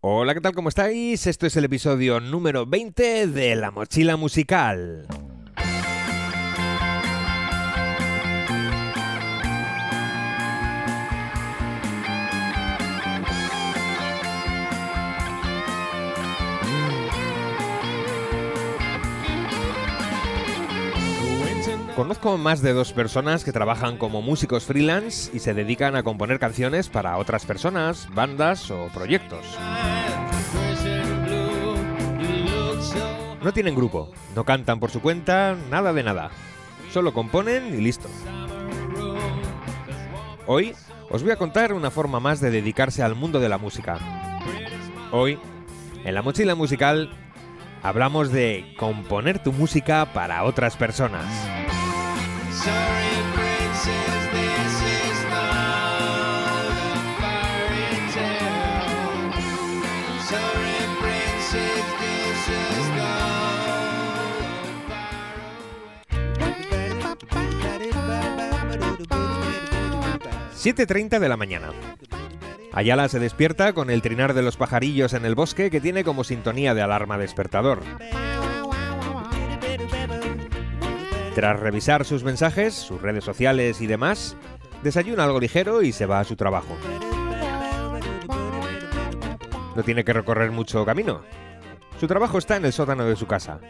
Hola, ¿qué tal? ¿Cómo estáis? Esto es el episodio número 20 de La Mochila Musical. Conozco más de dos personas que trabajan como músicos freelance y se dedican a componer canciones para otras personas, bandas o proyectos. No tienen grupo, no cantan por su cuenta, nada de nada. Solo componen y listo. Hoy os voy a contar una forma más de dedicarse al mundo de la música. Hoy, en la mochila musical, hablamos de componer tu música para otras personas. ...7.30 de la mañana. Ayala se despierta con el trinar de los pajarillos en el bosque que tiene como sintonía de alarma despertador. Tras revisar sus mensajes, sus redes sociales y demás, desayuna algo ligero y se va a su trabajo. No tiene que recorrer mucho camino. Su trabajo está en el sótano de su casa,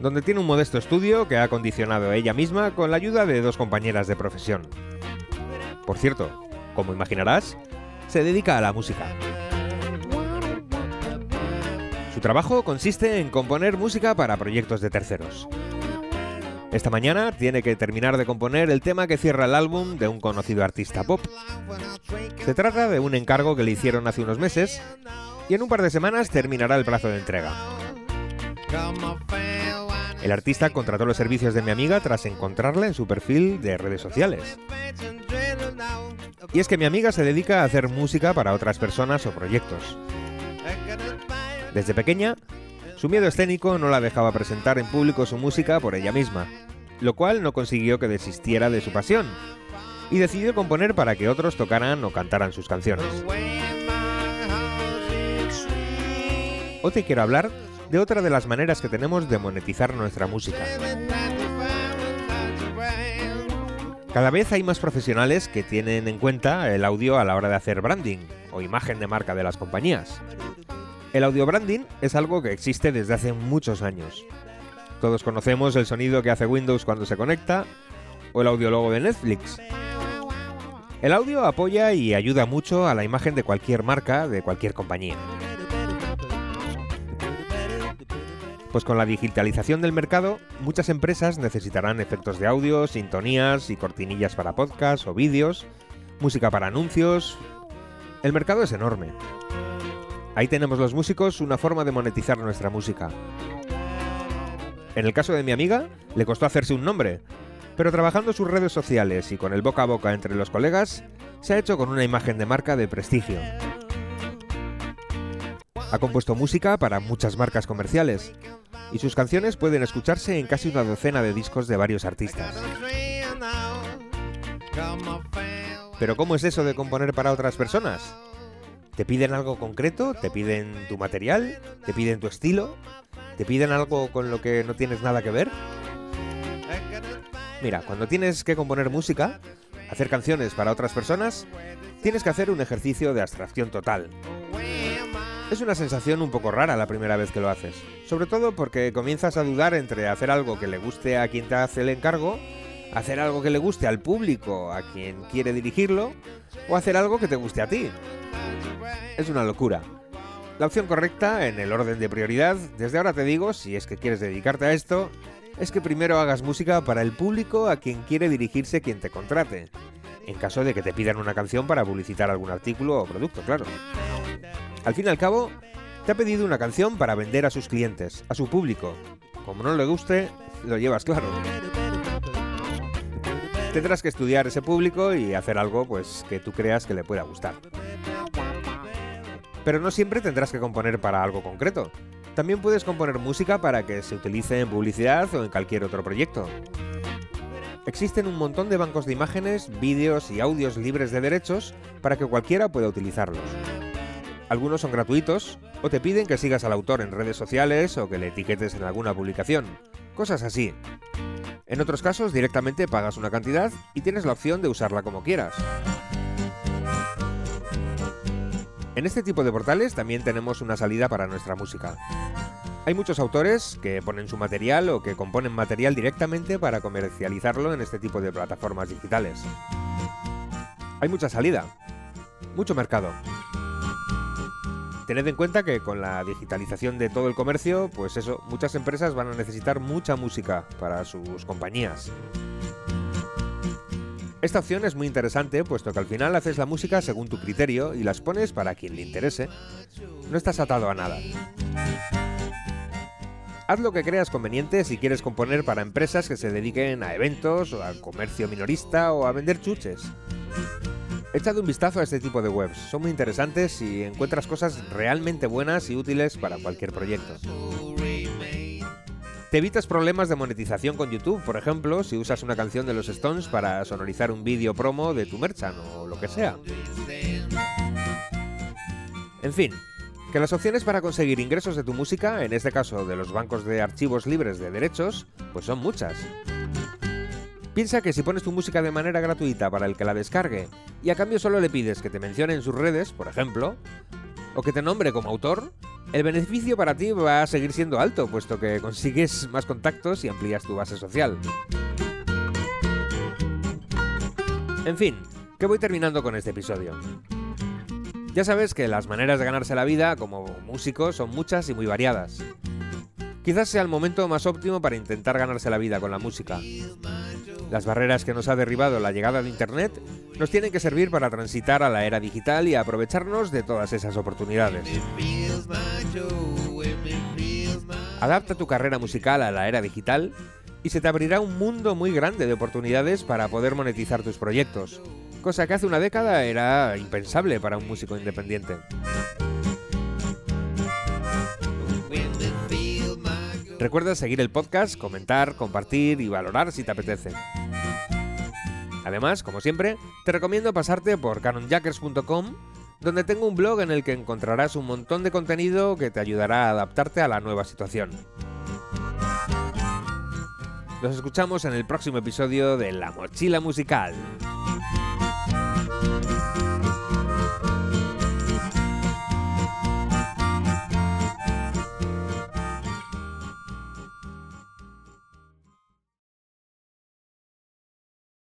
donde tiene un modesto estudio que ha acondicionado ella misma con la ayuda de dos compañeras de profesión. Por cierto, como imaginarás, se dedica a la música. Su trabajo consiste en componer música para proyectos de terceros. Esta mañana tiene que terminar de componer el tema que cierra el álbum de un conocido artista pop. Se trata de un encargo que le hicieron hace unos meses y en un par de semanas terminará el plazo de entrega. El artista contrató los servicios de mi amiga tras encontrarla en su perfil de redes sociales. Y es que mi amiga se dedica a hacer música para otras personas o proyectos. Desde pequeña, su miedo escénico no la dejaba presentar en público su música por ella misma, lo cual no consiguió que desistiera de su pasión, y decidió componer para que otros tocaran o cantaran sus canciones. Hoy te quiero hablar de otra de las maneras que tenemos de monetizar nuestra música. Cada vez hay más profesionales que tienen en cuenta el audio a la hora de hacer branding o imagen de marca de las compañías. El audio branding es algo que existe desde hace muchos años. Todos conocemos el sonido que hace Windows cuando se conecta o el audiólogo de Netflix. El audio apoya y ayuda mucho a la imagen de cualquier marca, de cualquier compañía. Pues con la digitalización del mercado, muchas empresas necesitarán efectos de audio, sintonías y cortinillas para podcasts o vídeos, música para anuncios. El mercado es enorme. Ahí tenemos los músicos una forma de monetizar nuestra música. En el caso de mi amiga, le costó hacerse un nombre, pero trabajando sus redes sociales y con el boca a boca entre los colegas, se ha hecho con una imagen de marca de prestigio. Ha compuesto música para muchas marcas comerciales, y sus canciones pueden escucharse en casi una docena de discos de varios artistas. Pero ¿cómo es eso de componer para otras personas? ¿Te piden algo concreto? ¿Te piden tu material? ¿Te piden tu estilo? ¿Te piden algo con lo que no tienes nada que ver? Mira, cuando tienes que componer música, hacer canciones para otras personas, tienes que hacer un ejercicio de abstracción total. Es una sensación un poco rara la primera vez que lo haces, sobre todo porque comienzas a dudar entre hacer algo que le guste a quien te hace el encargo, hacer algo que le guste al público, a quien quiere dirigirlo, o hacer algo que te guste a ti. Es una locura. La opción correcta, en el orden de prioridad, desde ahora te digo, si es que quieres dedicarte a esto, es que primero hagas música para el público a quien quiere dirigirse quien te contrate, en caso de que te pidan una canción para publicitar algún artículo o producto, claro. Al fin y al cabo, te ha pedido una canción para vender a sus clientes, a su público. Como no le guste, lo llevas claro. Tendrás que estudiar ese público y hacer algo pues que tú creas que le pueda gustar. Pero no siempre tendrás que componer para algo concreto. También puedes componer música para que se utilice en publicidad o en cualquier otro proyecto. Existen un montón de bancos de imágenes, vídeos y audios libres de derechos para que cualquiera pueda utilizarlos. Algunos son gratuitos o te piden que sigas al autor en redes sociales o que le etiquetes en alguna publicación. Cosas así. En otros casos directamente pagas una cantidad y tienes la opción de usarla como quieras. En este tipo de portales también tenemos una salida para nuestra música. Hay muchos autores que ponen su material o que componen material directamente para comercializarlo en este tipo de plataformas digitales. Hay mucha salida, mucho mercado. Tened en cuenta que con la digitalización de todo el comercio, pues eso, muchas empresas van a necesitar mucha música para sus compañías. Esta opción es muy interesante, puesto que al final haces la música según tu criterio y las pones para quien le interese. No estás atado a nada. Haz lo que creas conveniente si quieres componer para empresas que se dediquen a eventos, o al comercio minorista o a vender chuches. Echad un vistazo a este tipo de webs, son muy interesantes y encuentras cosas realmente buenas y útiles para cualquier proyecto. Te evitas problemas de monetización con YouTube, por ejemplo, si usas una canción de los Stones para sonorizar un vídeo promo de tu merchan o lo que sea. En fin, que las opciones para conseguir ingresos de tu música, en este caso de los bancos de archivos libres de derechos, pues son muchas. Piensa que si pones tu música de manera gratuita para el que la descargue y a cambio solo le pides que te mencione en sus redes, por ejemplo, o que te nombre como autor, el beneficio para ti va a seguir siendo alto, puesto que consigues más contactos y amplías tu base social. En fin, que voy terminando con este episodio. Ya sabes que las maneras de ganarse la vida como músico son muchas y muy variadas. Quizás sea el momento más óptimo para intentar ganarse la vida con la música. Las barreras que nos ha derribado la llegada de Internet nos tienen que servir para transitar a la era digital y aprovecharnos de todas esas oportunidades. Adapta tu carrera musical a la era digital y se te abrirá un mundo muy grande de oportunidades para poder monetizar tus proyectos, cosa que hace una década era impensable para un músico independiente. Recuerda seguir el podcast, comentar, compartir y valorar si te apetece. Además, como siempre, te recomiendo pasarte por canonjackers.com, donde tengo un blog en el que encontrarás un montón de contenido que te ayudará a adaptarte a la nueva situación. Nos escuchamos en el próximo episodio de La Mochila Musical.